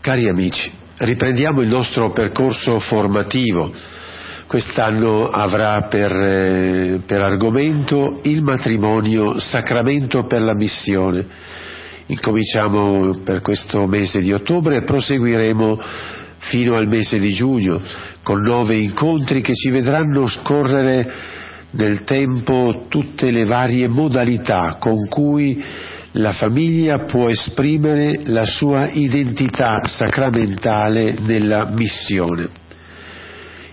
Cari amici, riprendiamo il nostro percorso formativo. Quest'anno avrà per, eh, per, argomento il matrimonio, sacramento per la missione. Incominciamo per questo mese di ottobre e proseguiremo fino al mese di giugno con nove incontri che ci vedranno scorrere nel tempo tutte le varie modalità con cui la famiglia può esprimere la sua identità sacramentale nella missione.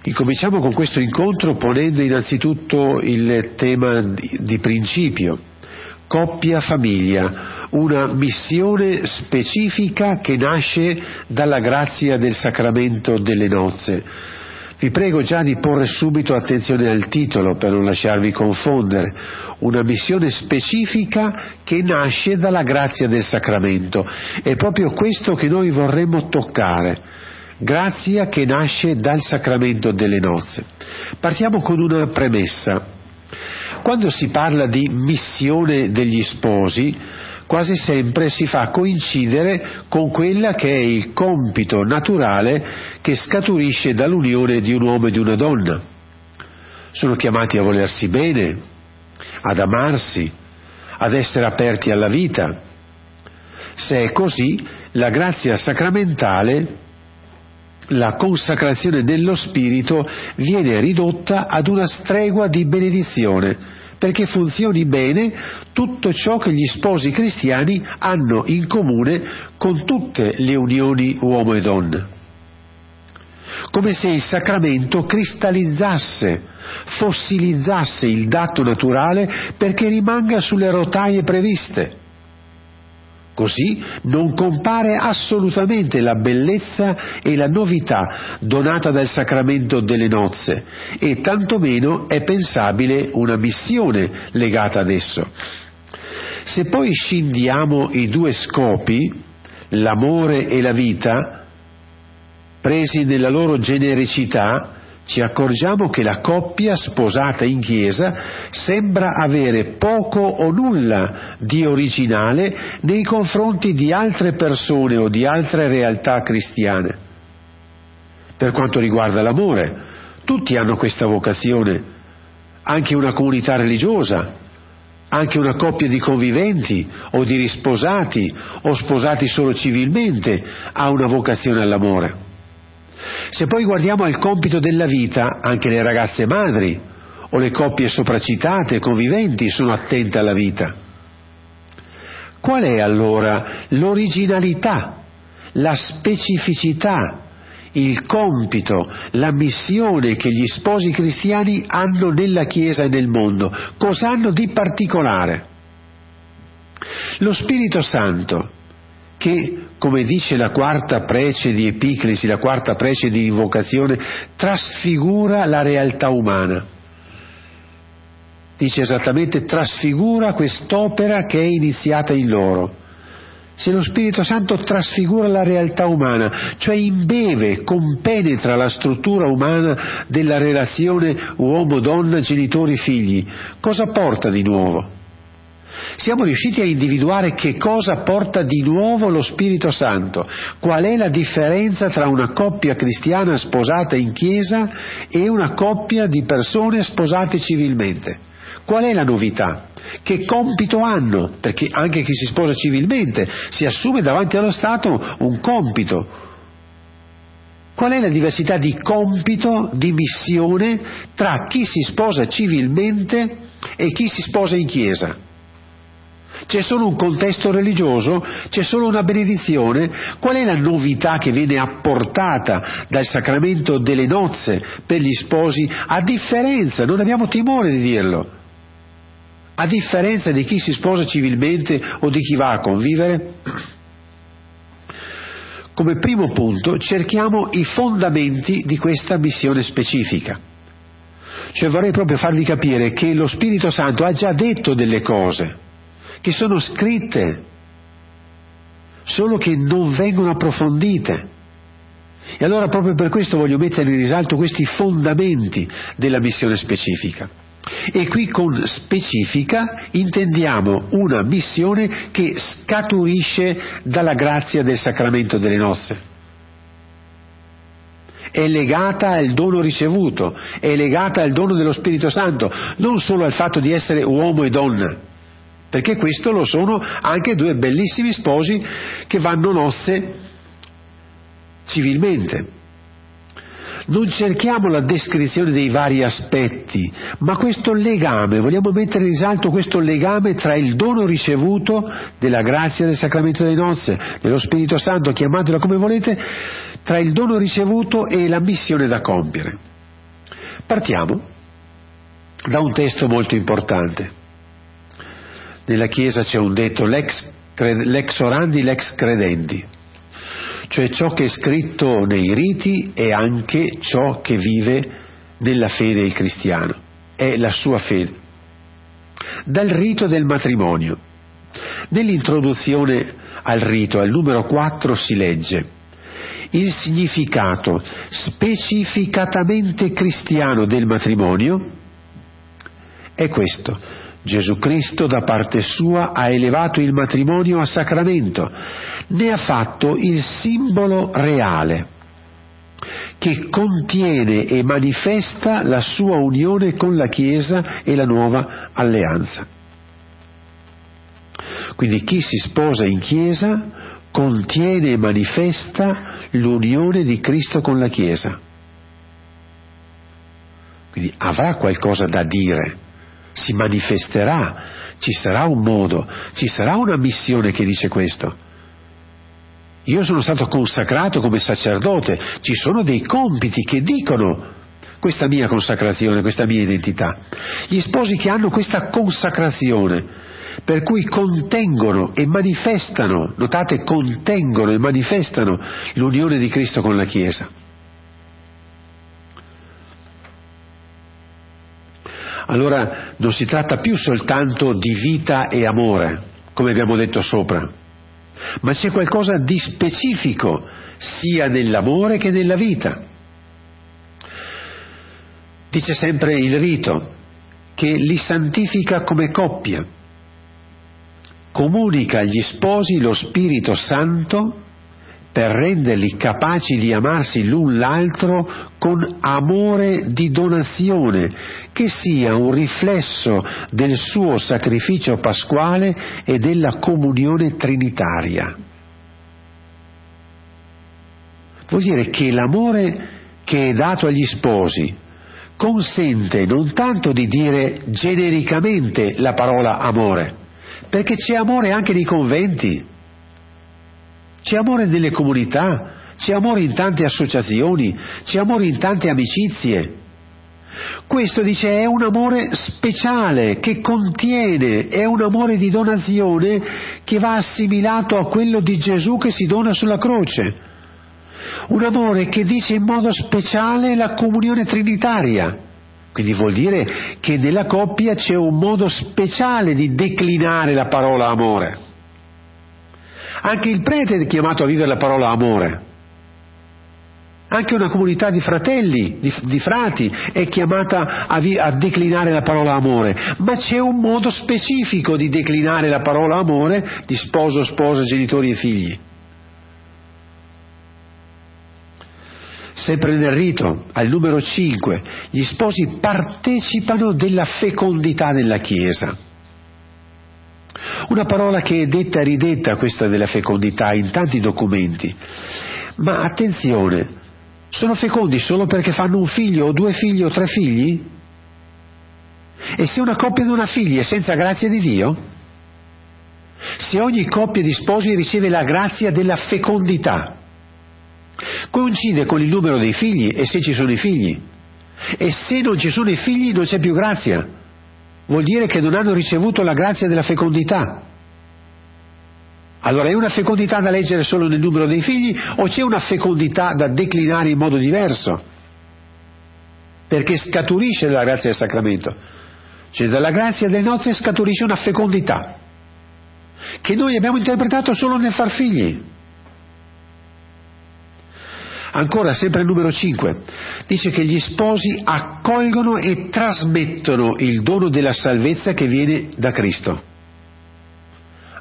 Incominciamo con questo incontro ponendo innanzitutto il tema di, principio, coppia-famiglia, una missione specifica che nasce dalla grazia del sacramento delle nozze vi prego già di porre subito attenzione al titolo per non lasciarvi confondere. Una missione specifica che nasce dalla grazia del sacramento. È proprio questo che noi vorremmo toccare. Grazia che nasce dal sacramento delle nozze. Partiamo con una premessa. Quando si parla di missione degli sposi, quasi sempre si fa coincidere con quella che è il compito naturale che scaturisce dall'unione di un uomo e di una donna. Sono chiamati a volersi bene, ad amarsi, ad essere aperti alla vita. Se è così, la grazia sacramentale, la consacrazione dello spirito viene ridotta ad una stregua di benedizione perché funzioni bene tutto ciò che gli sposi cristiani hanno in comune con tutte le unioni uomo e donna. Come se il sacramento cristallizzasse, fossilizzasse il dato naturale perché rimanga sulle rotaie previste Così non compare assolutamente la bellezza e la novità donata dal sacramento delle nozze e tantomeno è pensabile una missione legata ad esso. Se poi scindiamo i due scopi, l'amore e la vita, presi nella loro genericità, ci accorgiamo che la coppia sposata in chiesa sembra avere poco o nulla di originale nei confronti di altre persone o di altre realtà cristiane. Per quanto riguarda l'amore, tutti hanno questa vocazione, anche una comunità religiosa, anche una coppia di conviventi o di risposati o sposati solo civilmente ha una vocazione all'amore. Se poi guardiamo al compito della vita, anche le ragazze madri o le coppie sopracitate, conviventi, sono attente alla vita. Qual è allora l'originalità, la specificità, il compito, la missione che gli sposi cristiani hanno nella Chiesa e nel mondo? Cosa hanno di particolare? Lo Spirito Santo che, come dice la quarta prece di Epiclesi, la quarta prece di invocazione, trasfigura la realtà umana. Dice esattamente trasfigura quest'opera che è iniziata in loro. Se lo Spirito Santo trasfigura la realtà umana, cioè imbeve, compenetra la struttura umana della relazione uomo-donna, genitori-figli, cosa porta di nuovo? Siamo riusciti a individuare che cosa porta di nuovo lo Spirito Santo, qual è la differenza tra una coppia cristiana sposata in chiesa e una coppia di persone sposate civilmente. Qual è la novità? Che compito hanno? Perché anche chi si sposa civilmente si assume davanti allo Stato un compito, Qual è la diversità di compito, di missione tra chi si sposa civilmente e chi si sposa in chiesa? C'è solo un contesto religioso? C'è solo una benedizione? Qual è la novità che viene apportata dal sacramento delle nozze per gli sposi? A differenza, non abbiamo timore di dirlo, a differenza di chi si sposa civilmente o di chi va a convivere? Come primo punto cerchiamo i fondamenti di questa missione specifica. Cioè vorrei proprio farvi capire che lo Spirito Santo ha già detto delle cose che sono scritte, solo che non vengono approfondite. E allora proprio per questo voglio mettere in risalto questi fondamenti della missione specifica. E qui con specifica intendiamo una missione che scaturisce dalla grazia del sacramento delle nozze. è legata al dono ricevuto, è legata al dono dello Spirito Santo, non solo al fatto di essere uomo e donna, perché questo lo sono anche due bellissimi sposi che vanno nozze civilmente. Non cerchiamo la descrizione dei vari aspetti, ma questo legame, vogliamo mettere in risalto questo legame tra il dono ricevuto della grazia del sacramento delle nozze, dello Spirito Santo, chiamatelo come volete, tra il dono ricevuto e la missione da compiere. Partiamo da un testo molto importante. Nella Chiesa c'è un detto l'ex, l'ex orandi, l'ex credenti cioè ciò che è scritto nei riti è anche ciò che vive nella fede il cristiano, è la sua fede. Dal rito del matrimonio. Nell'introduzione al rito, al numero 4, si legge il significato specificatamente cristiano del matrimonio è questo Gesù Cristo da parte sua ha elevato il matrimonio a sacramento, ne ha fatto il simbolo reale che contiene e manifesta la sua unione con la Chiesa e la nuova alleanza. Quindi chi si sposa in Chiesa contiene e manifesta l'unione di Cristo con la Chiesa. Quindi avrà qualcosa da dire si manifesterà, ci sarà un modo, ci sarà una missione che dice questo. Io sono stato consacrato come sacerdote, ci sono dei compiti che dicono questa mia consacrazione, questa mia identità. Gli sposi che hanno questa consacrazione, per cui contengono e manifestano, notate, contengono e manifestano l'unione di Cristo con la Chiesa. Allora non si tratta più soltanto di vita e amore, come abbiamo detto sopra, ma c'è qualcosa di specifico sia nell'amore che nella vita. Dice sempre il rito che li santifica come coppia, comunica agli sposi lo Spirito Santo per renderli capaci di amarsi l'un l'altro con amore di donazione, che sia un riflesso del suo sacrificio pasquale e della comunione trinitaria. Vuol dire che l'amore che è dato agli sposi consente non tanto di dire genericamente la parola amore, perché c'è amore anche nei conventi c'è amore nelle comunità, c'è amore in tante associazioni, c'è amore in tante amicizie. Questo dice è un amore speciale che contiene, è un amore di donazione che va assimilato a quello di Gesù che si dona sulla croce. Un amore che dice in modo speciale la comunione trinitaria. Quindi vuol dire che nella coppia c'è un modo speciale di declinare la parola amore. Anche il prete è chiamato a vivere la parola amore. Anche una comunità di fratelli, di, di frati, è chiamata a, vi, a declinare la parola amore, ma c'è un modo specifico di declinare la parola amore di sposo, sposa, genitori e figli. Sempre nel rito, al numero 5, gli sposi partecipano della fecondità della Chiesa. Una parola che è detta e ridetta questa della fecondità in tanti documenti. Ma attenzione, sono fecondi solo perché fanno un figlio o due figli o tre figli? E se una coppia non ha figli è senza grazia di Dio? Se ogni coppia di sposi riceve la grazia della fecondità, coincide con il numero dei figli e se ci sono i figli. E se non ci sono i figli non c'è più grazia vuol dire che non hanno ricevuto la grazia della fecondità. Allora è una fecondità da leggere solo nel numero dei figli o c'è una fecondità da declinare in modo diverso? Perché scaturisce dalla grazia del sacramento. Cioè dalla grazia del nozze scaturisce una fecondità che noi abbiamo interpretato solo nel far figli. Ancora, sempre il numero 5, dice che gli sposi accolgono e trasmettono il dono della salvezza che viene da Cristo.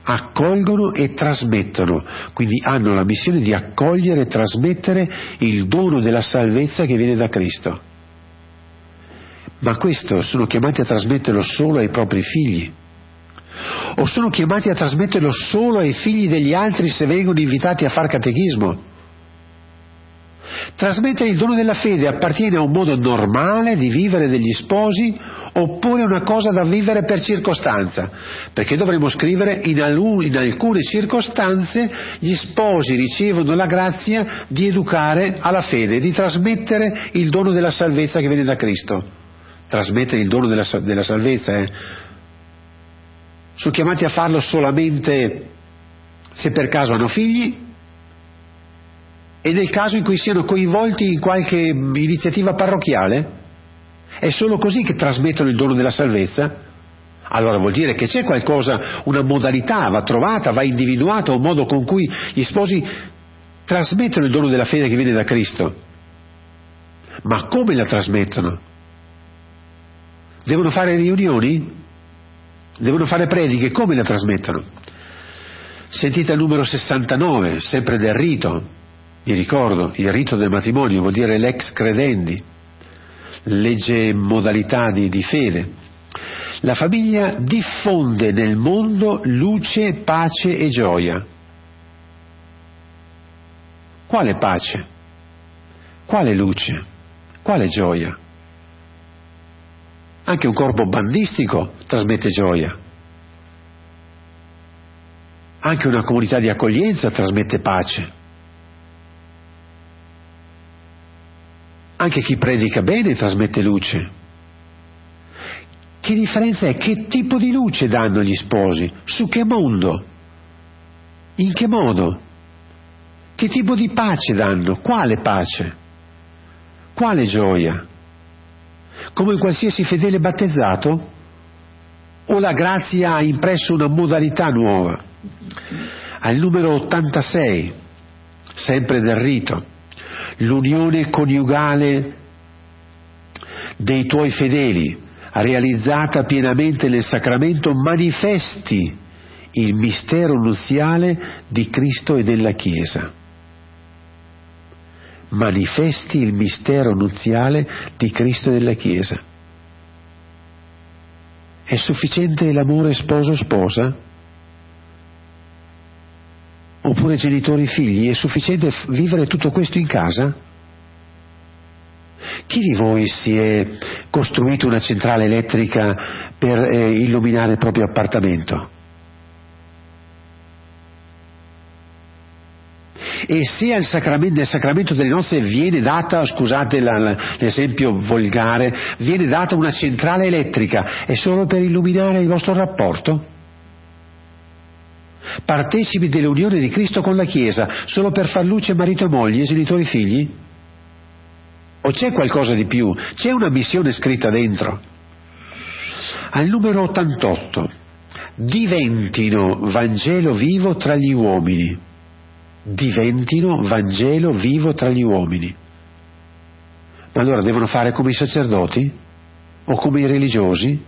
accolgono e trasmettono, quindi hanno la missione di accogliere e trasmettere il dono della salvezza che viene da Cristo. Ma questo sono chiamati a trasmetterlo solo ai propri figli, o sono chiamati a trasmetterlo solo ai figli degli altri se vengono invitati a far catechismo. Trasmettere il dono della fede appartiene a un modo normale di vivere degli sposi oppure è una cosa da vivere per circostanza? Perché dovremmo scrivere in, in alcune circostanze gli sposi ricevono la grazia di educare alla fede, di trasmettere il dono della salvezza che viene da Cristo. Trasmettere il dono della, della salvezza, eh? Sono chiamati a farlo solamente se per caso hanno figli e nel caso in cui siano coinvolti in qualche iniziativa parrocchiale? È solo così che trasmettono il dono della salvezza? Allora vuol dire che c'è qualcosa, una modalità va trovata, va individuata, un modo con cui gli sposi trasmettono il dono della fede che viene da Cristo. Ma come la trasmettono? Devono fare riunioni? Devono fare prediche? Come la trasmettono? Sentite il numero 69, sempre del rito, vi ricordo, il rito del matrimonio vuol dire l'ex credendi, legge modalità di, di fede. La famiglia diffonde nel mondo luce, pace e gioia. Quale pace? Quale luce? Quale gioia? Anche un corpo bandistico trasmette gioia. Anche una comunità di accoglienza trasmette pace. Anche chi predica bene trasmette luce. Che differenza è? Che tipo di luce danno gli sposi? Su che mondo? In che modo? Che tipo di pace danno? Quale pace? Quale gioia? Come qualsiasi fedele battezzato? O la grazia ha impresso una modalità nuova? Al numero 86, sempre del rito, l'unione coniugale dei tuoi fedeli, realizzata pienamente nel sacramento, manifesti il mistero nuziale di Cristo e della Chiesa. Manifesti il mistero nuziale di Cristo e della Chiesa. È sufficiente l'amore sposo-sposa? Oppure genitori figli, è sufficiente vivere tutto questo in casa? Chi di voi si è costruito una centrale elettrica per eh, illuminare il proprio appartamento? E se al sacramento, nel sacramento delle nozze viene data, scusate la, la, l'esempio volgare, viene data una centrale elettrica, è solo per illuminare il vostro rapporto? Partecipi dell'unione di Cristo con la Chiesa solo per far luce marito e moglie, genitori e figli? O c'è qualcosa di più? C'è una missione scritta dentro? Al numero 88, diventino Vangelo vivo tra gli uomini. Diventino Vangelo vivo tra gli uomini. Ma allora devono fare come i sacerdoti? O come i religiosi?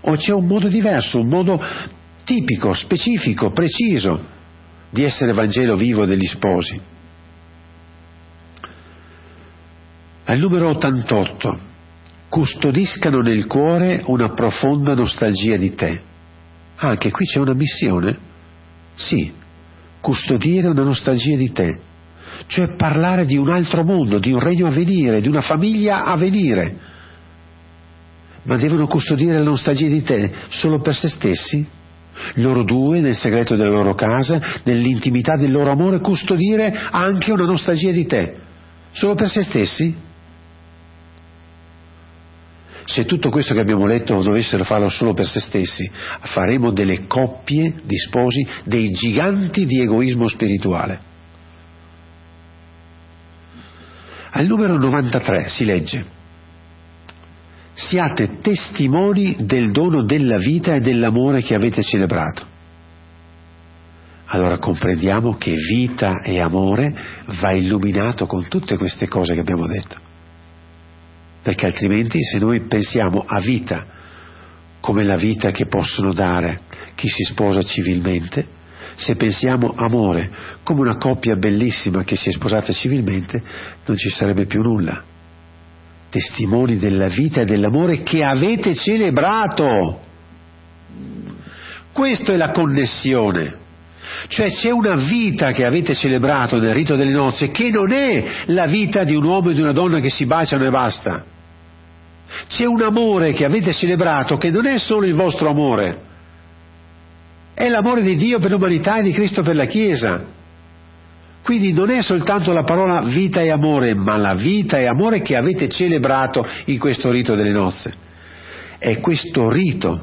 O c'è un modo diverso, un modo tipico, specifico, preciso di essere Vangelo vivo degli sposi. Al numero 88, custodiscano nel cuore una profonda nostalgia di te. Ah, anche qui c'è una missione? Sì, custodire una nostalgia di te, cioè parlare di un altro mondo, di un regno a venire, di una famiglia a venire. Ma devono custodire la nostalgia di te solo per se stessi? Loro due nel segreto della loro casa, nell'intimità del loro amore, custodire anche una nostalgia di te, solo per se stessi? Se tutto questo che abbiamo letto dovessero farlo solo per se stessi, faremo delle coppie di sposi, dei giganti di egoismo spirituale. Al numero 93 si legge siate testimoni del dono della vita e dell'amore che avete celebrato. Allora comprendiamo che vita e amore va illuminato con tutte queste cose che abbiamo detto. Perché altrimenti se noi pensiamo a vita come la vita che possono dare, chi si sposa civilmente, se pensiamo amore come una coppia bellissima che si è sposata civilmente, non ci sarebbe più nulla. Testimoni della vita e dell'amore che avete celebrato. Questa è la connessione. Cioè c'è una vita che avete celebrato nel rito delle nozze che non è la vita di un uomo e di una donna che si baciano e basta. C'è un amore che avete celebrato che non è solo il vostro amore, è l'amore di Dio per l'umanità e di Cristo per la Chiesa. Quindi non è soltanto la parola vita e amore, ma la vita e amore che avete celebrato in questo rito delle nozze. È questo rito,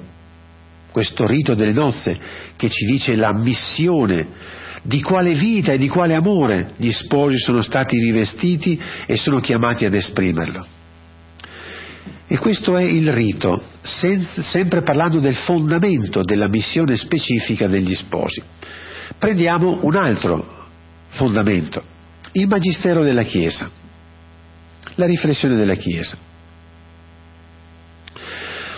questo rito delle nozze, che ci dice la missione di quale vita e di quale amore gli sposi sono stati rivestiti e sono chiamati ad esprimerlo. E questo è il rito, senza, sempre parlando del fondamento della missione specifica degli sposi. Prendiamo un altro fondamento, il magistero della Chiesa, la riflessione della Chiesa.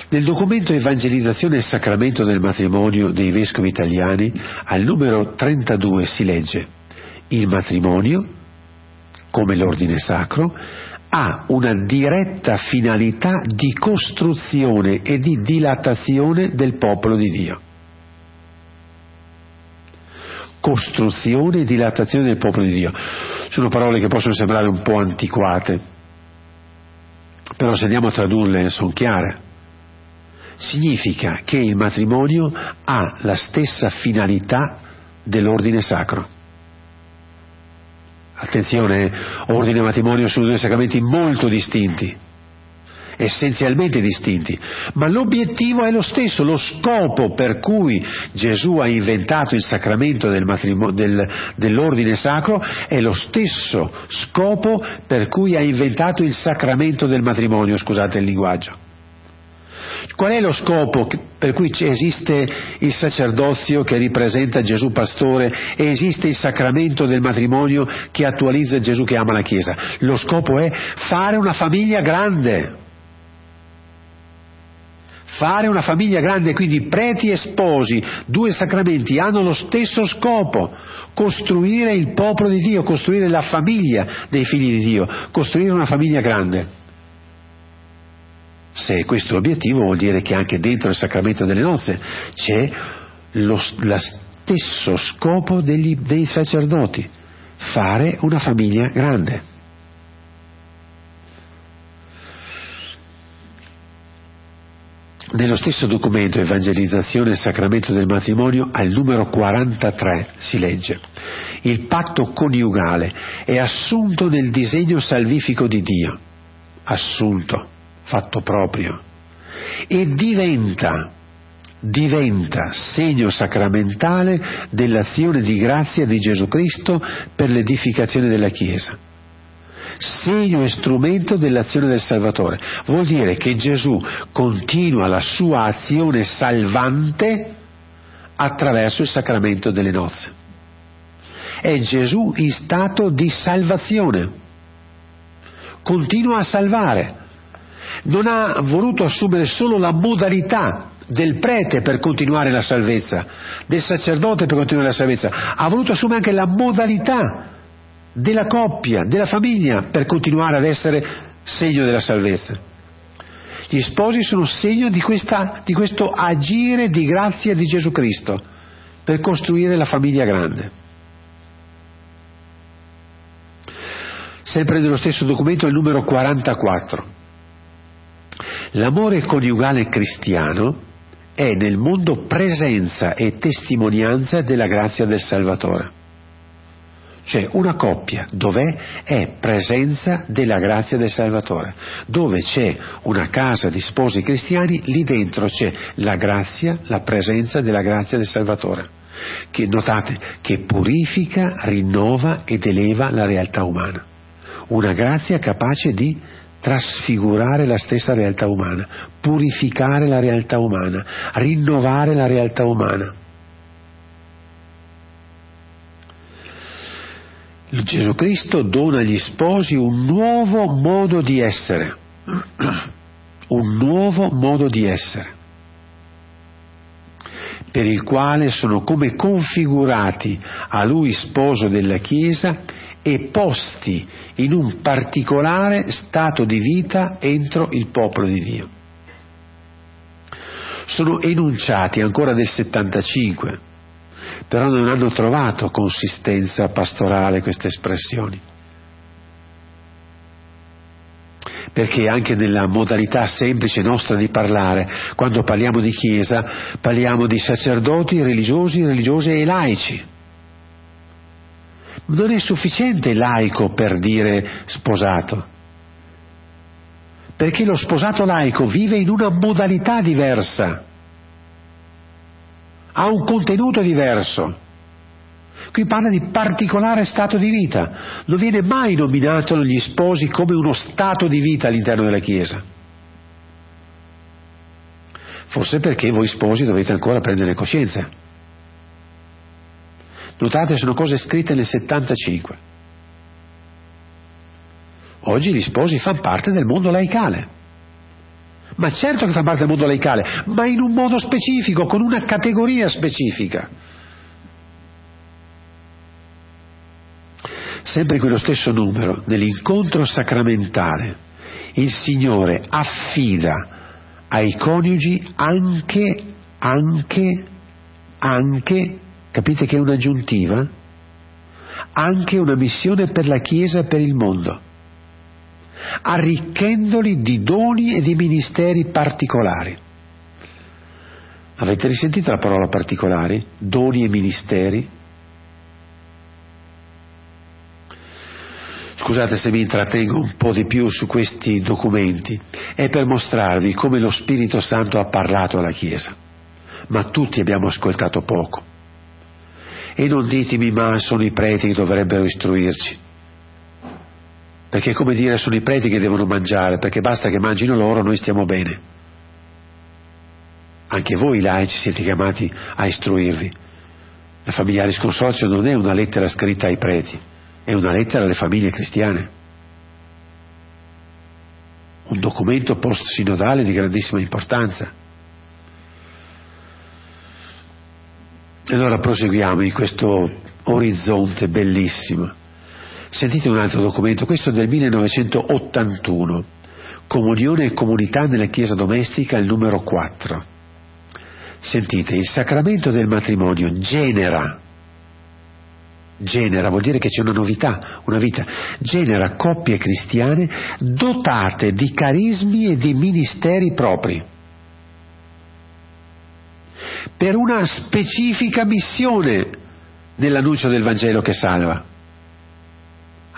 Nel documento Evangelizzazione e Sacramento del matrimonio dei vescovi italiani, al numero 32 si legge il matrimonio, come l'ordine sacro, ha una diretta finalità di costruzione e di dilatazione del popolo di Dio. Costruzione e dilatazione del popolo di Dio. Sono parole che possono sembrare un po' antiquate, però se andiamo a tradurle sono chiare. Significa che il matrimonio ha la stessa finalità dell'ordine sacro Attenzione, ordine e matrimonio sono due sacramenti molto distinti, essenzialmente distinti, ma l'obiettivo è lo stesso, lo scopo per cui Gesù ha inventato il sacramento del del, dell'ordine sacro è lo stesso scopo per cui ha inventato il sacramento del matrimonio, scusate il linguaggio. Qual è lo scopo per cui esiste il sacerdozio che ripresenta Gesù pastore e esiste il sacramento del matrimonio che attualizza Gesù che ama la Chiesa? Lo scopo è fare una famiglia grande. Fare una famiglia grande, quindi preti e sposi, due sacramenti, hanno lo stesso scopo, costruire il popolo di Dio, costruire la famiglia dei figli di Dio, costruire una famiglia grande. Se questo è l'obiettivo vuol dire che anche dentro il sacramento delle nozze c'è lo stesso scopo degli, dei sacerdoti, fare una famiglia grande. Nello stesso documento Evangelizzazione e Sacramento del Matrimonio, al numero 43 si legge Il patto coniugale è assunto nel disegno salvifico di Dio, assunto fatto proprio e diventa, diventa segno sacramentale dell'azione di grazia di Gesù Cristo per l'edificazione della Chiesa. Segno e strumento dell'azione del Salvatore. Vuol dire che Gesù continua la sua azione salvante attraverso il sacramento delle nozze. È Gesù in stato di salvazione. Continua a salvare non ha voluto assumere solo la modalità del prete per continuare la salvezza, del sacerdote per continuare la salvezza, ha voluto assumere anche la modalità della coppia, della famiglia per continuare ad essere segno della salvezza. Gli sposi sono segno di, questa, di questo agire di grazia di Gesù Cristo per costruire la famiglia grande. Sempre nello stesso documento il numero 44. L'amore coniugale cristiano è nel mondo presenza e testimonianza della grazia del Salvatore. Cioè una coppia dov'è? È presenza della grazia del Salvatore. Dove c'è una casa di sposi cristiani, lì dentro c'è la grazia, la presenza della grazia del Salvatore. Che notate che purifica, rinnova ed eleva la realtà umana. Una grazia capace di trasfigurare la stessa realtà umana, purificare la realtà umana, rinnovare la realtà umana. Gesù Cristo dona agli sposi un nuovo modo di essere, un nuovo modo di essere. per il quale sono come configurati a lui sposo della Chiesa e posti in un particolare stato di vita entro il popolo di Dio. Sono enunciati ancora del 75, però non hanno trovato consistenza pastorale queste espressioni. perché anche nella modalità semplice nostra di parlare, quando parliamo di Chiesa, parliamo di sacerdoti, religiosi, religiose e laici. Non è sufficiente laico per dire sposato, perché lo sposato laico vive in una modalità diversa, ha un contenuto diverso. Qui parla di particolare stato di vita. Non viene mai nominato gli sposi come uno stato di vita all'interno della Chiesa. Forse perché voi sposi dovete ancora prendere coscienza. Notate, sono cose scritte nel 75. Oggi gli sposi fanno parte del mondo laicale. Ma certo che fanno parte del mondo laicale, ma in un modo specifico, con una categoria specifica. sempre quello stesso numero, nell'incontro sacramentale, il Signore affida ai coniugi anche, anche, anche, capite che è un'aggiuntiva? Anche una missione per la Chiesa e per il mondo, arricchendoli di doni e di ministeri particolari. Avete risentito la parola particolari? Doni e ministeri? scusate se mi intrattengo un po' di più su questi documenti, è per mostrarvi come lo Spirito Santo ha parlato alla Chiesa, ma tutti abbiamo ascoltato poco. E non ditemi ma sono i preti che dovrebbero istruirci, perché è come dire sono i preti che devono mangiare, perché basta che mangino loro, noi stiamo bene. Anche voi laici siete chiamati a istruirvi. La familiaris consorzio non è una lettera scritta ai preti, è una lettera alle famiglie cristiane, un documento post-sinodale di grandissima importanza. E allora proseguiamo in questo orizzonte bellissimo. Sentite un altro documento, questo del 1981, Comunione e comunità nella Chiesa domestica, il numero 4. Sentite, il sacramento del matrimonio genera genera, vuol dire che c'è una novità, una vita, genera coppie cristiane dotate di carismi e di ministeri propri, per una specifica missione nell'annuncio del Vangelo che salva.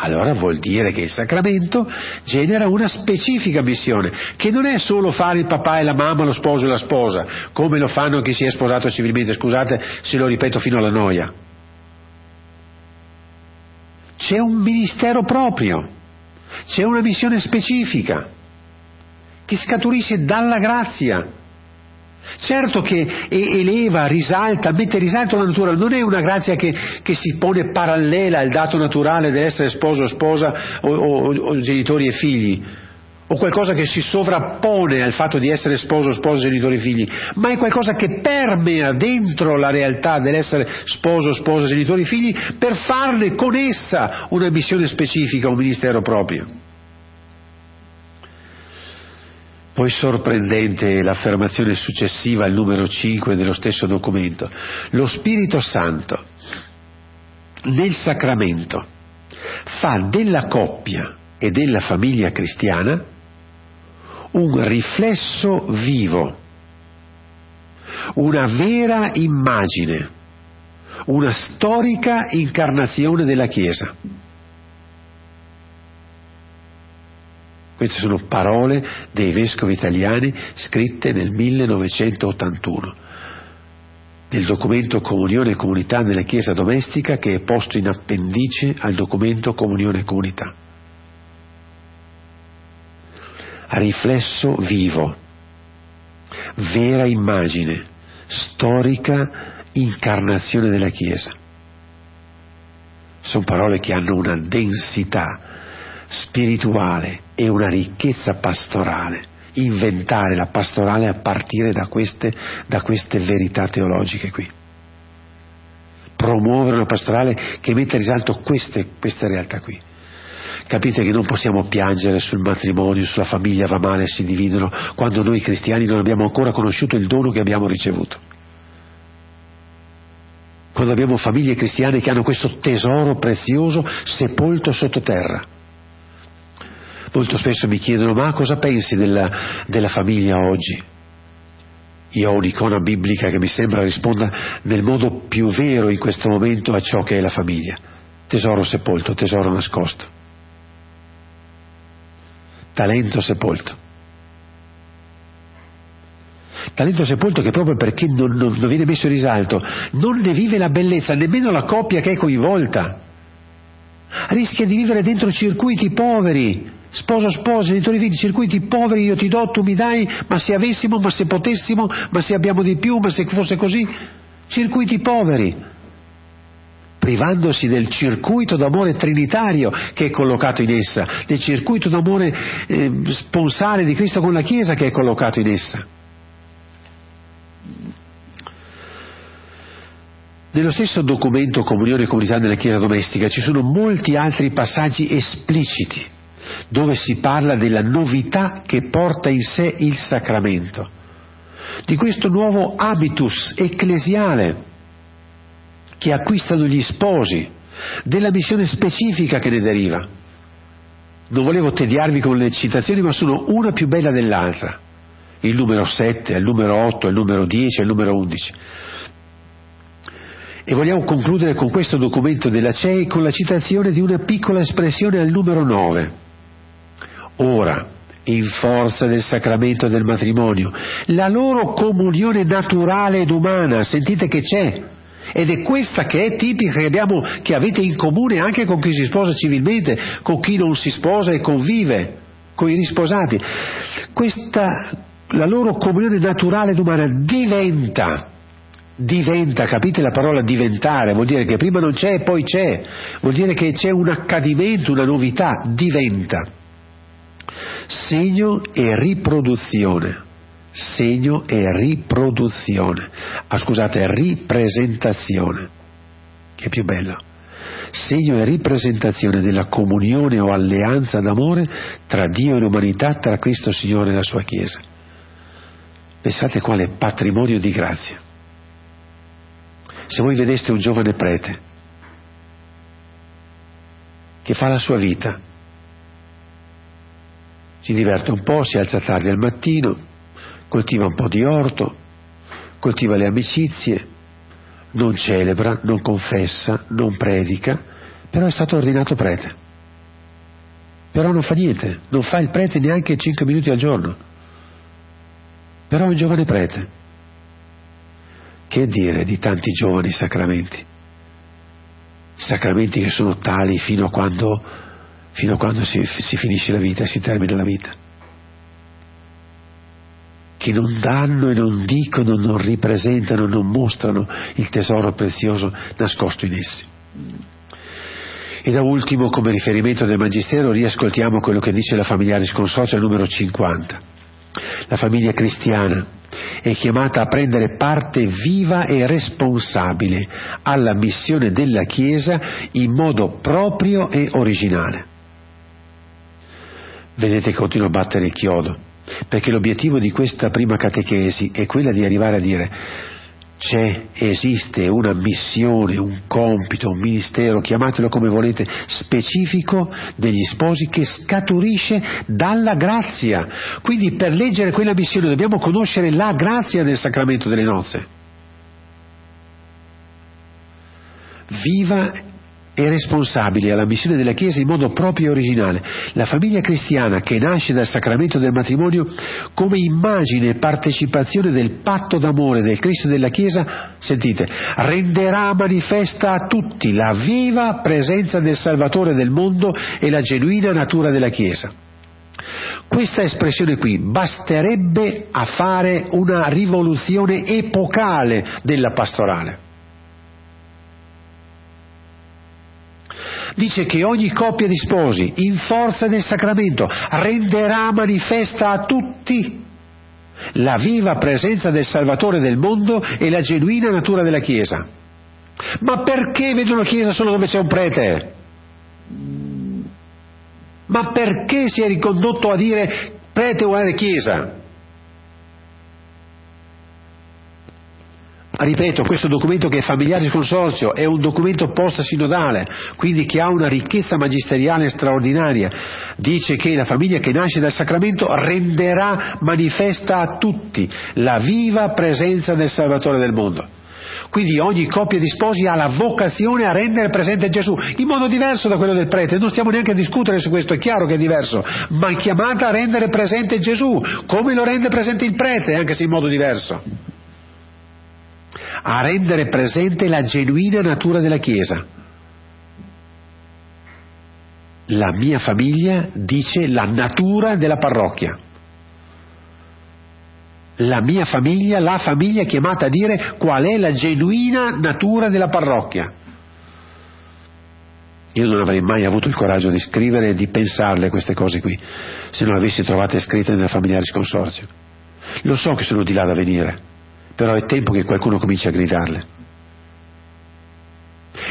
Allora vuol dire che il sacramento genera una specifica missione, che non è solo fare il papà e la mamma, lo sposo e la sposa, come lo fanno chi si è sposato civilmente, scusate se lo ripeto fino alla noia c'è un ministero proprio, c'è una missione specifica che scaturisce dalla grazia. Certo che eleva, risalta, mette risalto la natura, non è una grazia che, che, si pone parallela al dato naturale dell'essere sposo sposa o, o, o genitori e figli, o qualcosa che si sovrappone al fatto di essere sposo, sposa, genitori e figli, ma è qualcosa che permea dentro la realtà dell'essere sposo, sposa, genitori e figli per farne con essa una missione specifica, un ministero proprio. Poi sorprendente l'affermazione successiva al numero 5 dello stesso documento. Lo Spirito Santo nel sacramento fa della coppia e della famiglia cristiana un riflesso vivo, una vera immagine, una storica incarnazione della Chiesa. Queste sono parole dei vescovi italiani scritte nel 1981 nel documento Comunione e Comunità nella Chiesa domestica che è posto in appendice al documento Comunione e Comunità. riflesso vivo, vera immagine, storica incarnazione della Chiesa. Sono parole che hanno una densità spirituale e una ricchezza pastorale inventare la pastorale a partire da queste, da queste verità teologiche qui. Promuovere una pastorale che mette in risalto queste, queste realtà qui. Capite che non possiamo piangere sul matrimonio, sulla famiglia va male, si dividono, quando noi cristiani non abbiamo ancora conosciuto il dono che abbiamo ricevuto. Quando abbiamo famiglie cristiane che hanno questo tesoro prezioso sepolto sottoterra. Molto spesso mi chiedono, ma cosa pensi della, della famiglia oggi? Io ho un'icona biblica che mi sembra risponda nel modo più vero in questo momento a ciò che è la famiglia. Tesoro sepolto, tesoro nascosto talento sepolto. Talento sepolto che proprio perché non, non, non viene messo in risalto non ne vive la bellezza, nemmeno la coppia che è coinvolta. Rischia di vivere dentro circuiti poveri, sposo sposo, genitori figli, circuiti poveri, io ti do, tu mi dai, ma se avessimo, ma se potessimo, ma se abbiamo di più, ma se fosse così, circuiti poveri privandosi del circuito d'amore trinitario che è collocato in essa, del circuito d'amore eh, sponsale di Cristo con la Chiesa che è collocato in essa. Nello stesso documento Comunione e Comunità della Chiesa Domestica ci sono molti altri passaggi espliciti dove si parla della novità che porta in sé il sacramento, di questo nuovo habitus ecclesiale che acquistano gli sposi, della missione specifica che ne deriva. Non volevo tediarvi con le citazioni, ma sono una più bella dell'altra. Il numero 7, il numero 8, il numero 10, il numero 11. E vogliamo concludere con questo documento della CEI con la citazione di una piccola espressione al numero 9. Ora, in forza del sacramento del matrimonio, la loro comunione naturale ed umana, sentite che c'è, ed è questa che è tipica che, abbiamo, che avete in comune anche con chi si sposa civilmente, con chi non si sposa e convive, con i risposati. Questa, la loro comunione naturale ed umana diventa, diventa, capite la parola diventare, vuol dire che prima non c'è e poi c'è, vuol dire che c'è un accadimento, una novità, diventa. Segno e riproduzione segno e riproduzione, ah, scusate, ripresentazione, che è più bello, segno e ripresentazione della comunione o alleanza d'amore tra Dio e l'umanità, tra Cristo Signore e la sua Chiesa. Pensate quale patrimonio di grazia. Se voi vedeste un giovane prete che fa la sua vita, si diverte un po', si alza tardi al mattino, coltiva un po' di orto, coltiva le amicizie, non celebra, non confessa, non predica, però è stato ordinato prete. Però non fa niente, non fa il prete neanche 5 minuti al giorno. Però è un giovane prete. Che dire di tanti giovani sacramenti? Sacramenti che sono tali fino a quando, fino a quando si, si finisce la vita si termina la vita che non danno e non dicono, non ripresentano, non mostrano il tesoro prezioso nascosto in essi. E da ultimo, come riferimento del Magistero, riascoltiamo quello che dice la Familiaris Consortia numero 50. La famiglia cristiana è chiamata a prendere parte viva e responsabile alla missione della Chiesa in modo proprio e originale. Vedete che continua a battere il chiodo perché l'obiettivo di questa prima catechesi è quella di arrivare a dire c'è, esiste una missione, un compito, un ministero, chiamatelo come volete, specifico degli sposi che scaturisce dalla grazia. Quindi per leggere quella missione dobbiamo conoscere la grazia del sacramento delle nozze. Viva e responsabili alla missione della Chiesa in modo proprio e originale. La famiglia cristiana che nasce dal sacramento del matrimonio come immagine e partecipazione del patto d'amore del Cristo e della Chiesa, sentite, renderà manifesta a tutti la viva presenza del Salvatore del mondo e la genuina natura della Chiesa. Questa espressione qui basterebbe a fare una rivoluzione epocale della pastorale. Dice che ogni coppia di sposi, in forza del sacramento, renderà manifesta a tutti la viva presenza del Salvatore del mondo e la genuina natura della Chiesa. Ma perché vedo una Chiesa solo dove c'è un prete? Ma perché si è ricondotto a dire prete uguale Chiesa? Ripeto, questo documento che è familiare di consorzio è un documento post-sinodale, quindi che ha una ricchezza magisteriale straordinaria. Dice che la famiglia che nasce dal sacramento renderà manifesta a tutti la viva presenza del Salvatore del mondo. Quindi ogni coppia di sposi ha la vocazione a rendere presente Gesù, in modo diverso da quello del prete, non stiamo neanche a discutere su questo, è chiaro che è diverso, ma è chiamata a rendere presente Gesù, come lo rende presente il prete, anche se in modo diverso a rendere presente la genuina natura della Chiesa. La mia famiglia dice la natura della parrocchia. La mia famiglia, la famiglia è chiamata a dire qual è la genuina natura della parrocchia. Io non avrei mai avuto il coraggio di scrivere e di pensarle queste cose qui, se non le avessi trovate scritte nella familiare consorzio. Lo so che sono di là da venire, però è tempo che qualcuno cominci a gridarle.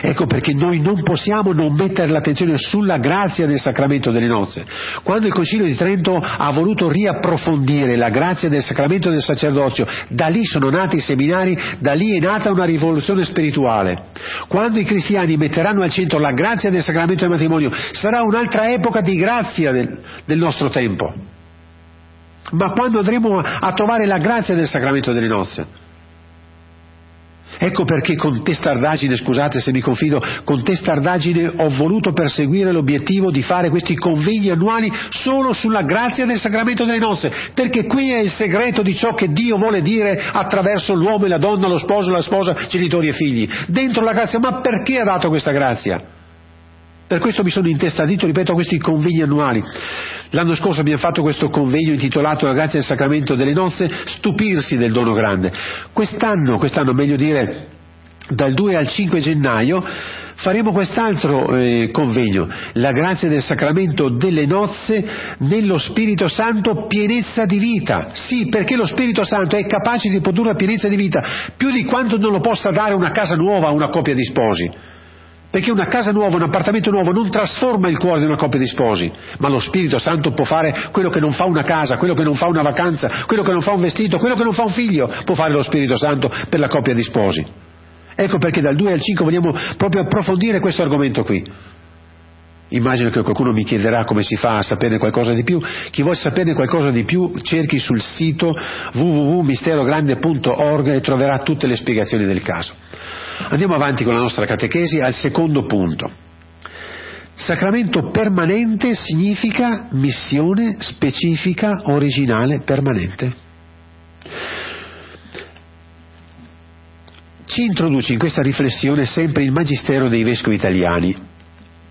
Ecco perché noi non possiamo non mettere l'attenzione sulla grazia del sacramento delle nozze. Quando il Concilio di Trento ha voluto riapprofondire la grazia del sacramento del sacerdozio, da lì sono nati i seminari, da lì è nata una rivoluzione spirituale. Quando i cristiani metteranno al centro la grazia del sacramento del matrimonio, sarà un'altra epoca di grazia del, del nostro tempo ma quando andremo a trovare la grazia del sacramento delle nozze. Ecco perché con testardaggine, scusate se mi confido, con testardaggine ho voluto perseguire l'obiettivo di fare questi convegni annuali solo sulla grazia del sacramento delle nozze, perché qui è il segreto di ciò che Dio vuole dire attraverso l'uomo e la donna, lo sposo, la sposa, genitori e figli. Dentro la grazia, ma perché ha dato questa grazia? Per questo mi sono intestadito, ripeto, a questi convegni annuali. L'anno scorso abbiamo fatto questo convegno intitolato La grazia del sacramento delle nozze, stupirsi del dono grande. Quest'anno, quest'anno meglio dire dal 2 al 5 gennaio, faremo quest'altro eh, convegno, la grazia del sacramento delle nozze nello Spirito Santo pienezza di vita. Sì, perché lo Spirito Santo è capace di produrre pienezza di vita, più di quanto non lo possa dare una casa nuova a una coppia di sposi. Perché una casa nuova, un appartamento nuovo non trasforma il cuore di una coppia di sposi, ma lo Spirito Santo può fare quello che non fa una casa, quello che non fa una vacanza, quello che non fa un vestito, quello che non fa un figlio, può fare lo Spirito Santo per la coppia di sposi. Ecco perché dal 2 al 5 vogliamo proprio approfondire questo argomento qui. Immagino che qualcuno mi chiederà come si fa a saperne qualcosa di più. Chi vuole saperne qualcosa di più cerchi sul sito www.misterogrande.org e troverà tutte le spiegazioni del caso. Andiamo avanti con la nostra catechesi al secondo punto. Sacramento permanente significa missione specifica, originale, permanente. Ci introduce in questa riflessione sempre il Magistero dei Vescovi Italiani.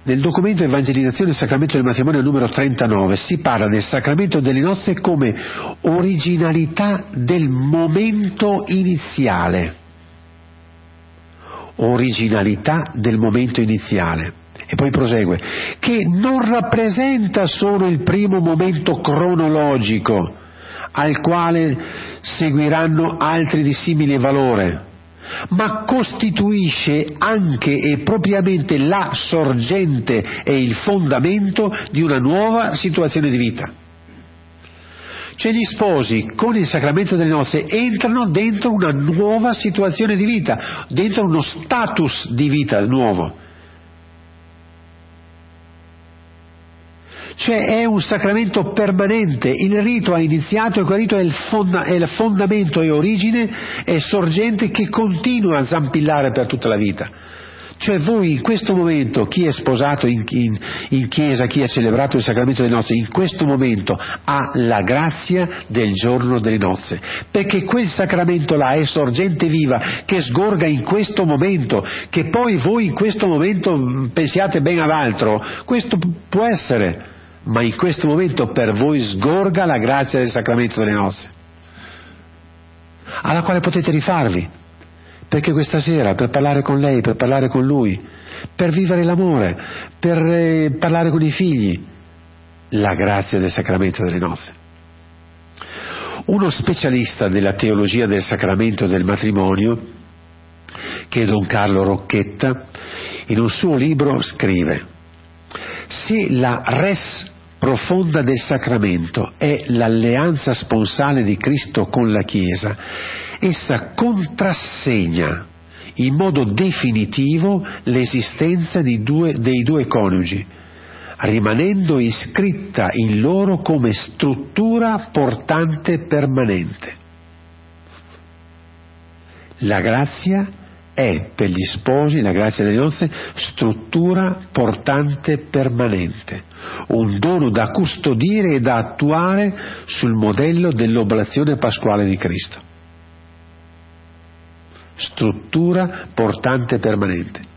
Nel documento Evangelizzazione del Sacramento del Matrimonio numero 39 si parla del Sacramento delle nozze come originalità del momento iniziale originalità del momento iniziale. E poi prosegue, che non rappresenta solo il primo momento cronologico al quale seguiranno altri di simile valore, ma costituisce anche e propriamente la sorgente e il fondamento di una nuova situazione di vita. Cioè gli sposi con il sacramento delle nozze entrano dentro una nuova situazione di vita, dentro uno status di vita nuovo. Cioè è un sacramento permanente, il rito ha iniziato e quel rito è il, fonda, è il fondamento e origine e sorgente che continua a zampillare per tutta la vita. Cioè voi in questo momento, chi è sposato in, in, in, chiesa, chi ha celebrato il sacramento delle nozze, in questo momento ha la grazia del giorno delle nozze, perché quel sacramento là è sorgente viva che sgorga in questo momento, che poi voi in questo momento mm, pensiate ben ad altro, questo può essere, ma in questo momento per voi sgorga la grazia del sacramento delle nozze, alla quale potete rifarvi perché questa sera, per parlare con lei, per parlare con lui, per vivere l'amore, per eh, parlare con i figli, la grazia del sacramento delle nozze. Uno specialista della teologia del sacramento del matrimonio, che è Don Carlo Rocchetta, in un suo libro scrive se la res profonda del sacramento è l'alleanza sponsale di Cristo con la Chiesa, essa contrassegna in modo definitivo l'esistenza due, dei due coniugi, rimanendo iscritta in loro come struttura portante permanente. La grazia è per gli sposi, la grazia delle nozze, struttura portante permanente, un dono da custodire e da attuare sul modello dell'oblazione pasquale di Cristo. Struttura portante permanente.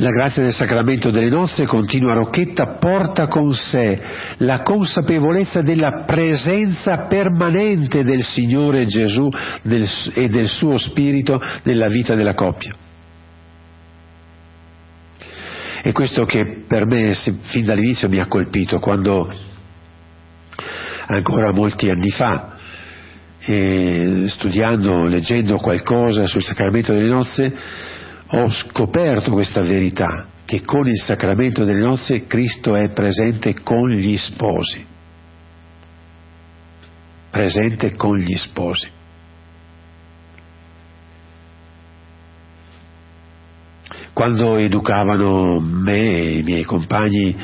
La grazia del sacramento delle nozze, continua Rocchetta, porta con sé la consapevolezza della presenza permanente del Signore Gesù e del suo Spirito nella vita della coppia. E questo che per me fin dall'inizio mi ha colpito, quando ancora molti anni fa, eh, studiando, leggendo qualcosa sul sacramento delle nozze, ho scoperto questa verità, che con il sacramento delle nozze Cristo è presente con gli sposi, presente con gli sposi. Quando educavano me e i miei compagni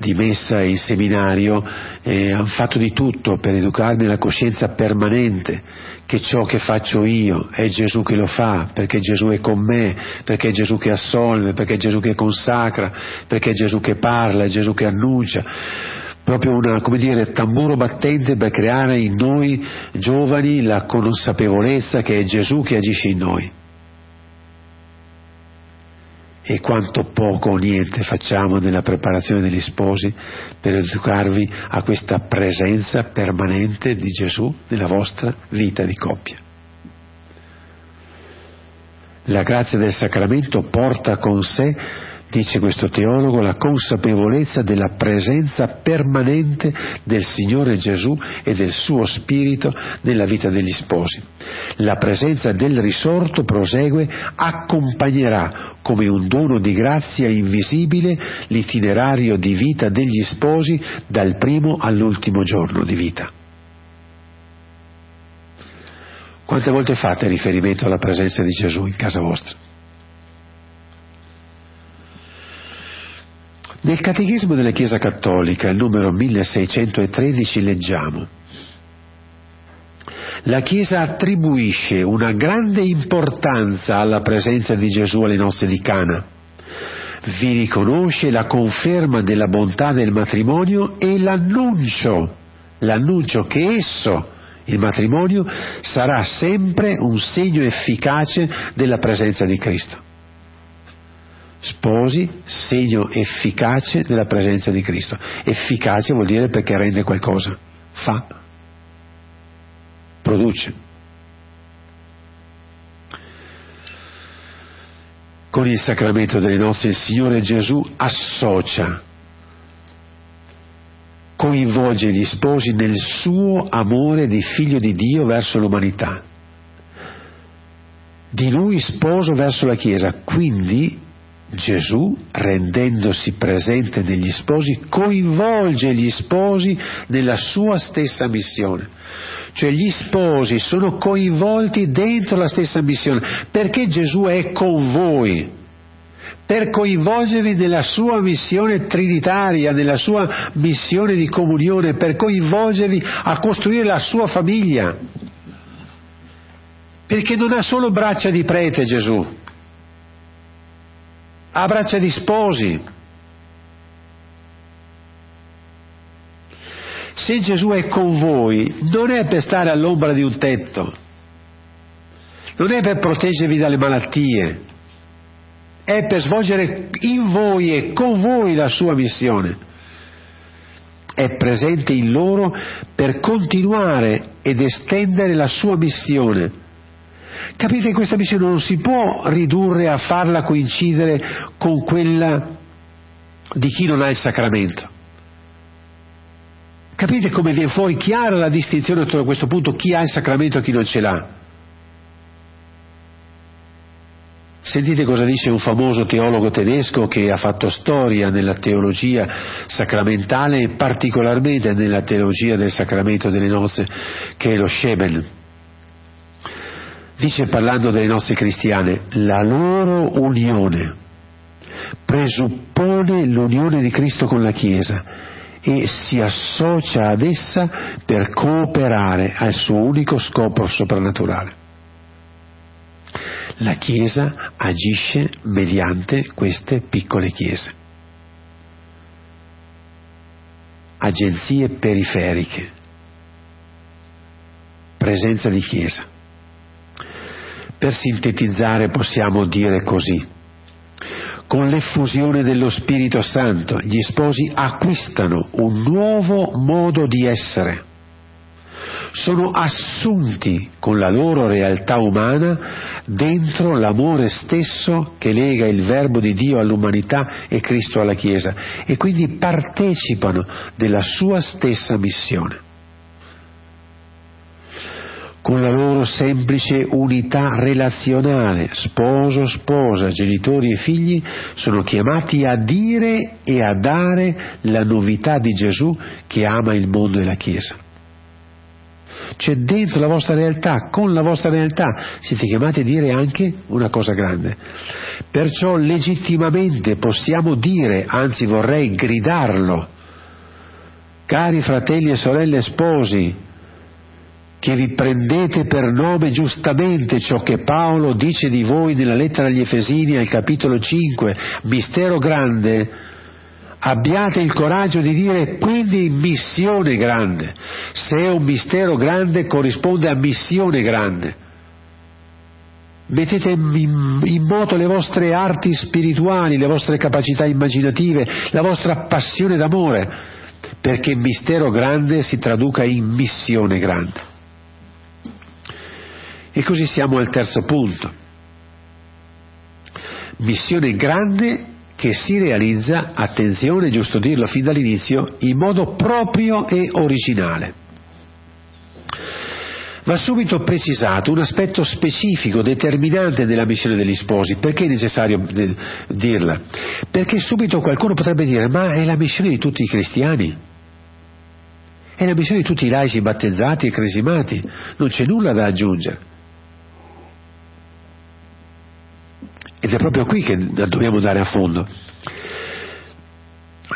di messa in seminario eh, hanno fatto di tutto per educarmi alla coscienza permanente che ciò che faccio io è Gesù che lo fa, perché Gesù è con me, perché è Gesù che assolve, perché è Gesù che consacra, perché è Gesù che parla, è Gesù che annuncia. Proprio una, come dire, tamburo battente per creare in noi giovani la consapevolezza che è Gesù che agisce in noi e quanto poco o niente facciamo nella preparazione degli sposi per educarvi a questa presenza permanente di Gesù nella vostra vita di coppia. La grazia del sacramento porta con sé dice questo teologo, la consapevolezza della presenza permanente del Signore Gesù e del suo Spirito nella vita degli sposi. La presenza del risorto, prosegue, accompagnerà come un dono di grazia invisibile l'itinerario di vita degli sposi dal primo all'ultimo giorno di vita. Quante volte fate riferimento alla presenza di Gesù in casa vostra? Nel Catechismo della Chiesa Cattolica, numero 1613, leggiamo la Chiesa attribuisce una grande importanza alla presenza di Gesù alle nozze di Cana. Vi riconosce la conferma della bontà del matrimonio e l'annuncio, l'annuncio che esso, il matrimonio, sarà sempre un segno efficace della presenza di Cristo sposi, segno efficace della presenza di Cristo. Efficace vuol dire perché rende qualcosa, fa, produce. Con il sacramento delle nozze il Signore Gesù associa, coinvolge gli sposi nel suo amore di figlio di Dio verso l'umanità, di lui sposo verso la Chiesa, quindi Gesù, rendendosi presente negli sposi, coinvolge gli sposi nella sua stessa missione. Cioè gli sposi sono coinvolti dentro la stessa missione, perché Gesù è con voi, per coinvolgervi nella sua missione trinitaria, nella sua missione di comunione, per coinvolgervi a costruire la sua famiglia. Perché non ha solo braccia di prete Gesù, ha braccia di sposi. Se Gesù è con voi, non è per stare all'ombra di un tetto, non è per proteggervi dalle malattie, è per svolgere in voi e con voi la sua missione. È presente in loro per continuare ed estendere la sua missione Capite che questa missione non si può ridurre a farla coincidere con quella di chi non ha il sacramento. Capite come viene fuori chiara la distinzione a questo punto chi ha il sacramento e chi non ce l'ha? Sentite cosa dice un famoso teologo tedesco che ha fatto storia nella teologia sacramentale e particolarmente nella teologia del sacramento delle nozze, che è lo Scheben. Dice parlando delle nozze cristiane, la loro unione presuppone l'unione di Cristo con la Chiesa e si associa ad essa per cooperare al suo unico scopo soprannaturale. La Chiesa agisce mediante queste piccole chiese, agenzie periferiche, presenza di Chiesa. Per sintetizzare possiamo dire così. Con l'effusione dello Spirito Santo gli sposi acquistano un nuovo modo di essere, sono assunti con la loro realtà umana dentro l'amore stesso che lega il Verbo di Dio all'umanità e Cristo alla Chiesa e quindi partecipano della sua stessa missione con la loro semplice unità relazionale, sposo, sposa, genitori e figli, sono chiamati a dire e a dare la novità di Gesù che ama il mondo e la Chiesa. Cioè dentro la vostra realtà, con la vostra realtà, siete chiamati a dire anche una cosa grande. Perciò legittimamente possiamo dire, anzi vorrei gridarlo, cari fratelli e sorelle sposi, che vi prendete per nome giustamente ciò che Paolo dice di voi nella lettera agli Efesini al capitolo 5, mistero grande, abbiate il coraggio di dire quindi missione grande. Se è un mistero grande corrisponde a missione grande. Mettete in, moto le vostre arti spirituali, le vostre capacità immaginative, la vostra passione d'amore, perché mistero grande si traduca in missione grande. E così siamo al terzo punto. Missione grande che si realizza, attenzione, è giusto dirlo fin dall'inizio, in modo proprio e originale. Va subito precisato un aspetto specifico, determinante della missione degli sposi. Perché è necessario dirla? Perché subito qualcuno potrebbe dire, ma è la missione di tutti i cristiani. È la missione di tutti i laici battezzati e cresimati. Non c'è nulla da aggiungere. Ed è proprio qui che dobbiamo dare a fondo.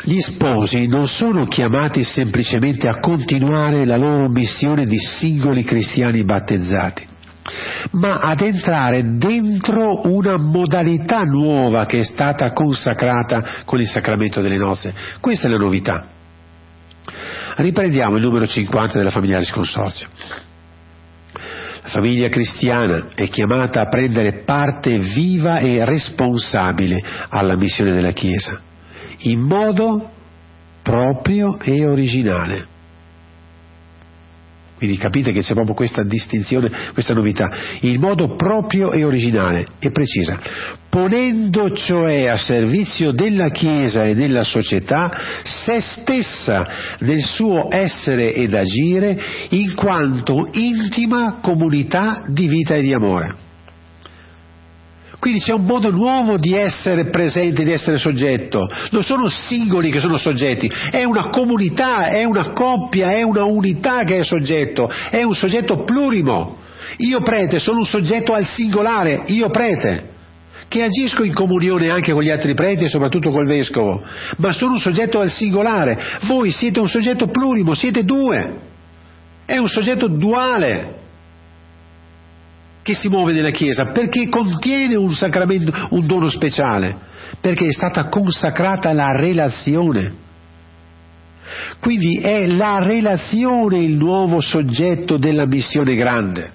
Gli sposi non sono chiamati semplicemente a continuare la loro missione di singoli cristiani battezzati, ma ad entrare dentro una modalità nuova che è stata consacrata con il sacramento delle nozze. Questa è la novità. Riprendiamo il numero 50 della familiare sconsorzio. La famiglia cristiana è chiamata a prendere parte viva e responsabile alla missione della Chiesa, in modo proprio e originale. Quindi capite che c'è proprio questa distinzione, questa novità, in modo proprio e originale e precisa, ponendo cioè a servizio della Chiesa e della società se stessa nel suo essere ed agire in quanto intima comunità di vita e di amore. Quindi c'è un modo nuovo di essere presente, di essere soggetto. Non sono singoli che sono soggetti, è una comunità, è una coppia, è una unità che è soggetto, è un soggetto plurimo. Io prete sono un soggetto al singolare, io prete, che agisco in comunione anche con gli altri preti e soprattutto col vescovo, ma sono un soggetto al singolare. Voi siete un soggetto plurimo, siete due. È un soggetto duale che si muove nella Chiesa, perché contiene un sacramento, un dono speciale, perché è stata consacrata la relazione. Quindi è la relazione il nuovo soggetto della missione grande.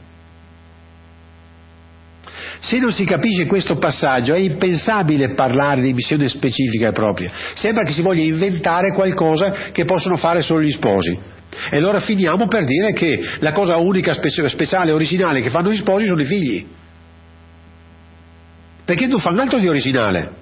Se non si capisce questo passaggio è impensabile parlare di missione specifica e propria. Sembra che si voglia inventare qualcosa che possono fare solo gli sposi. E allora finiamo per dire che la cosa unica, speciale, originale che fanno gli sposi sono i figli. perché non fanno altro di originale.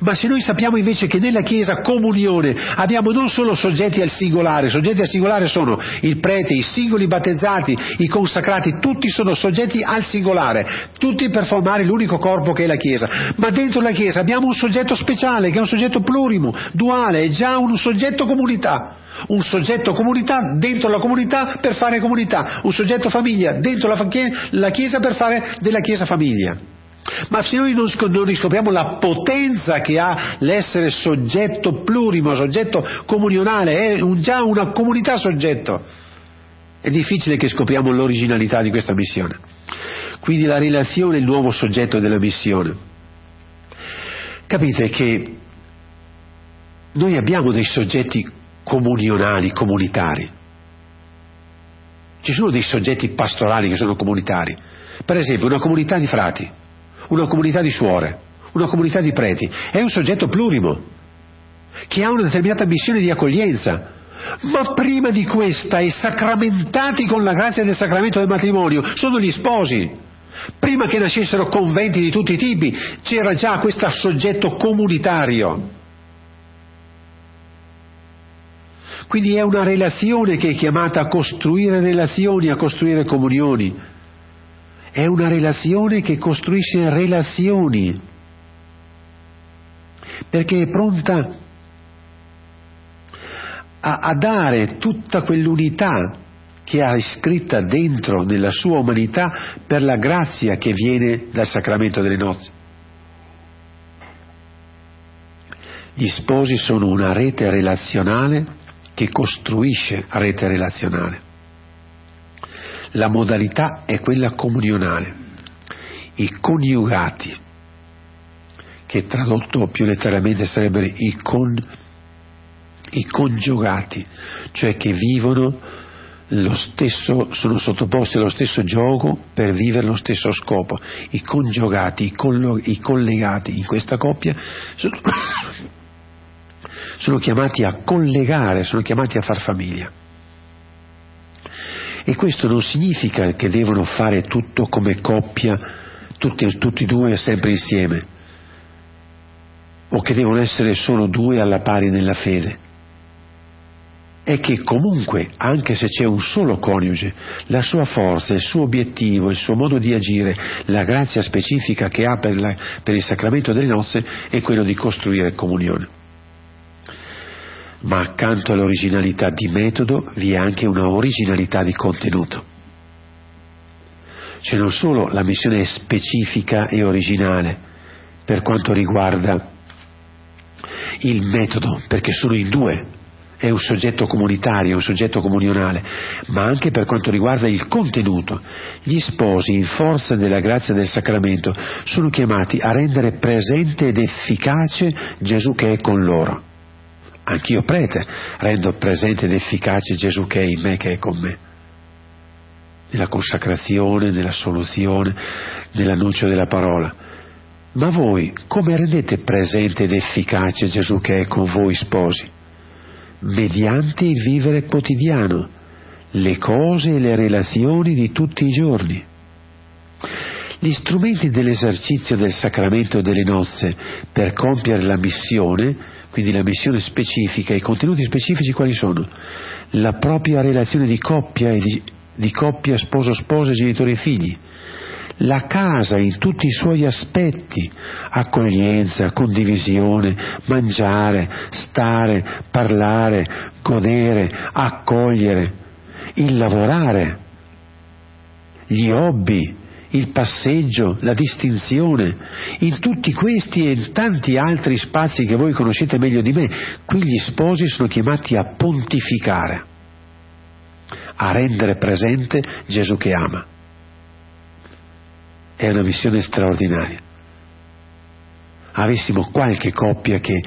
Ma se noi sappiamo invece che nella Chiesa comunione abbiamo non solo soggetti al singolare, soggetti al singolare sono il prete, i singoli battezzati, i consacrati, tutti sono soggetti al singolare, tutti per formare l'unico corpo che è la Chiesa, ma dentro la Chiesa abbiamo un soggetto speciale che è un soggetto plurimo, duale, è già un soggetto comunità. Un soggetto comunità dentro la comunità per fare comunità, un soggetto famiglia dentro la Chiesa per fare della Chiesa famiglia. Ma se noi non, riscopriamo la potenza che ha l'essere soggetto plurimo, soggetto comunionale, è già una comunità soggetto, è difficile che scopriamo l'originalità di questa missione. Quindi la relazione è il nuovo soggetto della missione. Capite che noi abbiamo dei soggetti comunionali, comunitari. Ci sono dei soggetti pastorali che sono comunitari. Per esempio una comunità di frati una comunità di suore, una comunità di preti, è un soggetto plurimo, che ha una determinata missione di accoglienza. Ma prima di questa e sacramentati con la grazia del sacramento del matrimonio sono gli sposi. Prima che nascessero conventi di tutti i tipi c'era già questo soggetto comunitario. Quindi è una relazione che è chiamata a costruire relazioni, a costruire comunioni è una relazione che costruisce relazioni, perché è pronta a, a dare tutta quell'unità che ha iscritta dentro nella sua umanità per la grazia che viene dal sacramento delle nozze. Gli sposi sono una rete relazionale che costruisce rete relazionale. La modalità è quella comunionale. I coniugati, che tradotto più letteralmente sarebbero i, con, i congiugati, cioè che vivono lo stesso, sono sottoposti allo stesso gioco per vivere lo stesso scopo. I congiugati, i, collo, i collegati in questa coppia sono, sono chiamati a collegare, sono chiamati a far famiglia. E questo non significa che devono fare tutto come coppia, tutti, tutti e due sempre insieme, o che devono essere solo due alla pari nella fede. È che comunque, anche se c'è un solo coniuge, la sua forza, il suo obiettivo, il suo modo di agire, la grazia specifica che ha per, la, per il sacramento delle nozze è quello di costruire comunione ma accanto all'originalità di metodo vi è anche una originalità di contenuto. Cioè non solo la missione è specifica e originale per quanto riguarda il metodo, perché sono in due, è un soggetto comunitario, un soggetto comunionale, ma anche per quanto riguarda il contenuto. Gli sposi, in forza della grazia del sacramento, sono chiamati a rendere presente ed efficace Gesù che è con loro anch'io prete, rendo presente ed efficace Gesù che è in me, che è con me. Nella consacrazione, nella soluzione, nell'annuncio della parola. Ma voi come rendete presente ed efficace Gesù che è con voi sposi? Mediante il vivere quotidiano, le cose e le relazioni di tutti i giorni. Gli strumenti dell'esercizio del sacramento delle nozze per compiere la missione quindi la missione specifica, i contenuti specifici quali sono? La propria relazione di coppia, di, di coppia sposo-sposa, genitori e figli. La casa in tutti i suoi aspetti, accoglienza, condivisione, mangiare, stare, parlare, godere, accogliere, il lavorare, gli hobby, il passeggio, la distinzione, in tutti questi e in tanti altri spazi che voi conoscete meglio di me, qui gli sposi sono chiamati a pontificare, a rendere presente Gesù che ama. È una missione straordinaria. Avessimo qualche coppia che,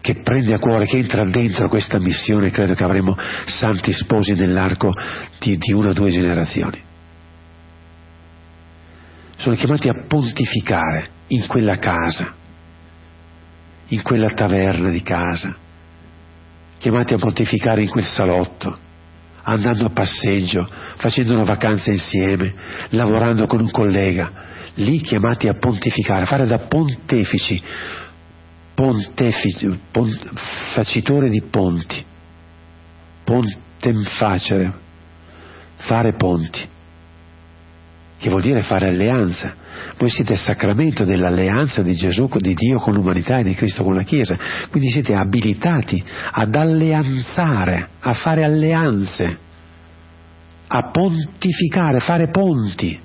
che prende a cuore, che entra dentro questa missione, credo che avremo santi sposi nell'arco di, di una o due generazioni sono chiamati a pontificare in quella casa, in quella taverna di casa, chiamati a pontificare in quel salotto, andando a passeggio, facendo una vacanza insieme, lavorando con un collega. lì chiamati a pontificare, a fare da pontefici, pontefici pont, facitore di ponti, pontem facere, fare ponti, che vuol dire fare alleanza. Voi siete il sacramento dell'alleanza di Gesù, di Dio con l'umanità e di Cristo con la Chiesa, quindi siete abilitati ad alleanzare, a fare alleanze, a pontificare, fare ponti,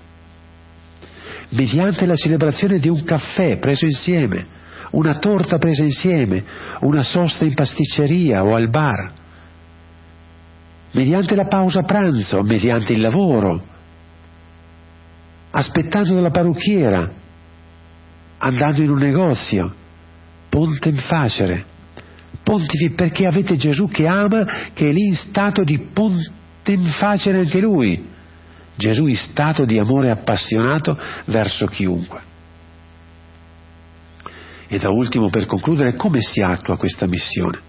mediante la celebrazione di un caffè preso insieme, una torta presa insieme, una sosta in pasticceria o al bar, mediante la pausa pranzo, mediante il lavoro, aspettando la parrucchiera, andando in un negozio, ponte in facere, pontifi perché avete Gesù che ama, che è lì in stato di ponte in facere anche lui, Gesù in stato di amore appassionato verso chiunque. E da ultimo, per concludere, come si attua questa missione?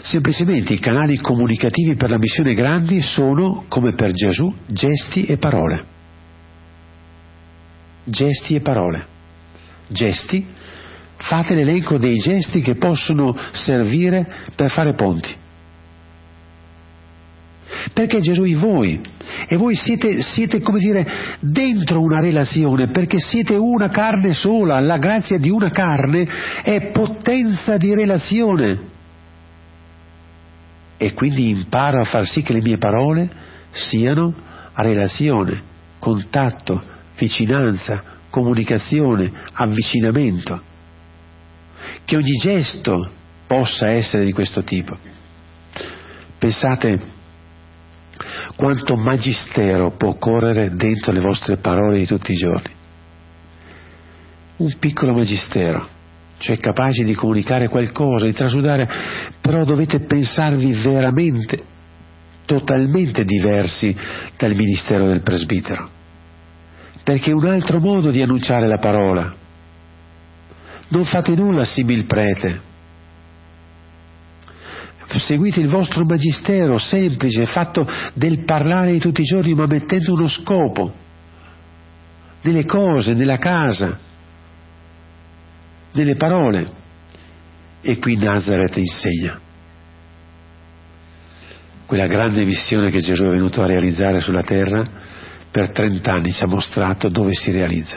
Semplicemente i canali comunicativi per la missione grandi sono, come per Gesù, gesti e parole gesti e parole. Gesti, fate l'elenco dei gesti che possono servire per fare ponti. Perché Gesù in voi e voi siete, siete, come dire, dentro una relazione, perché siete una carne sola, la grazia di una carne è potenza di relazione. E quindi imparo a far sì che le mie parole siano relazione, contatto, vicinanza, comunicazione, avvicinamento, che ogni gesto possa essere di questo tipo. Pensate quanto magistero può correre dentro le vostre parole di tutti i giorni. Un piccolo magistero, cioè capace di comunicare qualcosa, di trasudare, però dovete pensarvi veramente, totalmente diversi dal ministero del presbitero perché è un altro modo di annunciare la parola. Non fate nulla simil prete. Seguite il vostro magistero semplice, fatto del parlare di tutti i giorni, ma mettendo uno scopo nelle cose, nella casa, nelle parole. E qui Nazareth insegna quella grande missione che Gesù è venuto a realizzare sulla terra per trent'anni ci ha mostrato dove si realizza.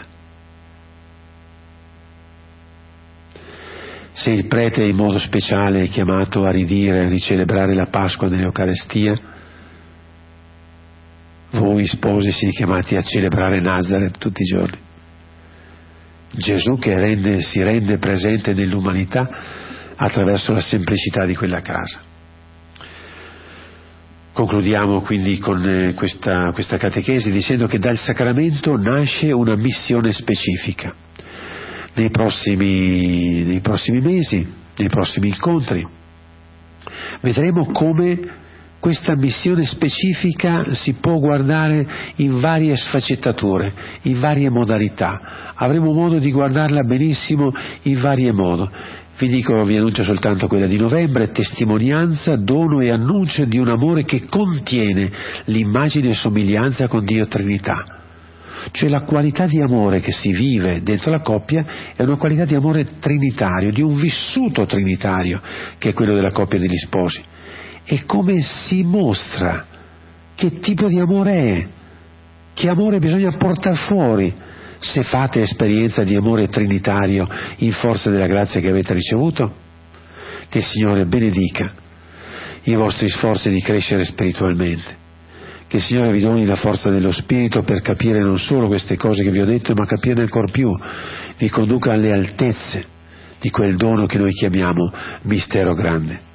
Se il prete in modo speciale è chiamato a ridire, a ricelebrare la Pasqua nell'Eucarestia, voi sposi siete chiamati a celebrare Nazareth tutti i giorni. Gesù che rende, si rende presente nell'umanità attraverso la semplicità di quella casa. Concludiamo quindi con eh, questa, questa catechesi dicendo che dal sacramento nasce una missione specifica. Nei prossimi, nei prossimi mesi, nei prossimi incontri, vedremo come questa missione specifica si può guardare in varie sfaccettature, in varie modalità. Avremo modo di guardarla benissimo in varie modi. Vi dico, vi annuncio soltanto quella di novembre, testimonianza, dono e annuncio di un amore che contiene l'immagine e somiglianza con Dio Trinità. Cioè la qualità di amore che si vive dentro la coppia è una qualità di amore trinitario, di un vissuto trinitario, che è quello della coppia degli sposi. E come si mostra, che tipo di amore è, che amore bisogna portare fuori se fate esperienza di amore trinitario in forza della grazia che avete ricevuto? Che il Signore benedica i vostri sforzi di crescere spiritualmente. Che il Signore vi doni la forza dello Spirito per capire non solo queste cose che vi ho detto, ma capirne ancora più, vi conduca alle altezze di quel dono che noi chiamiamo mistero grande.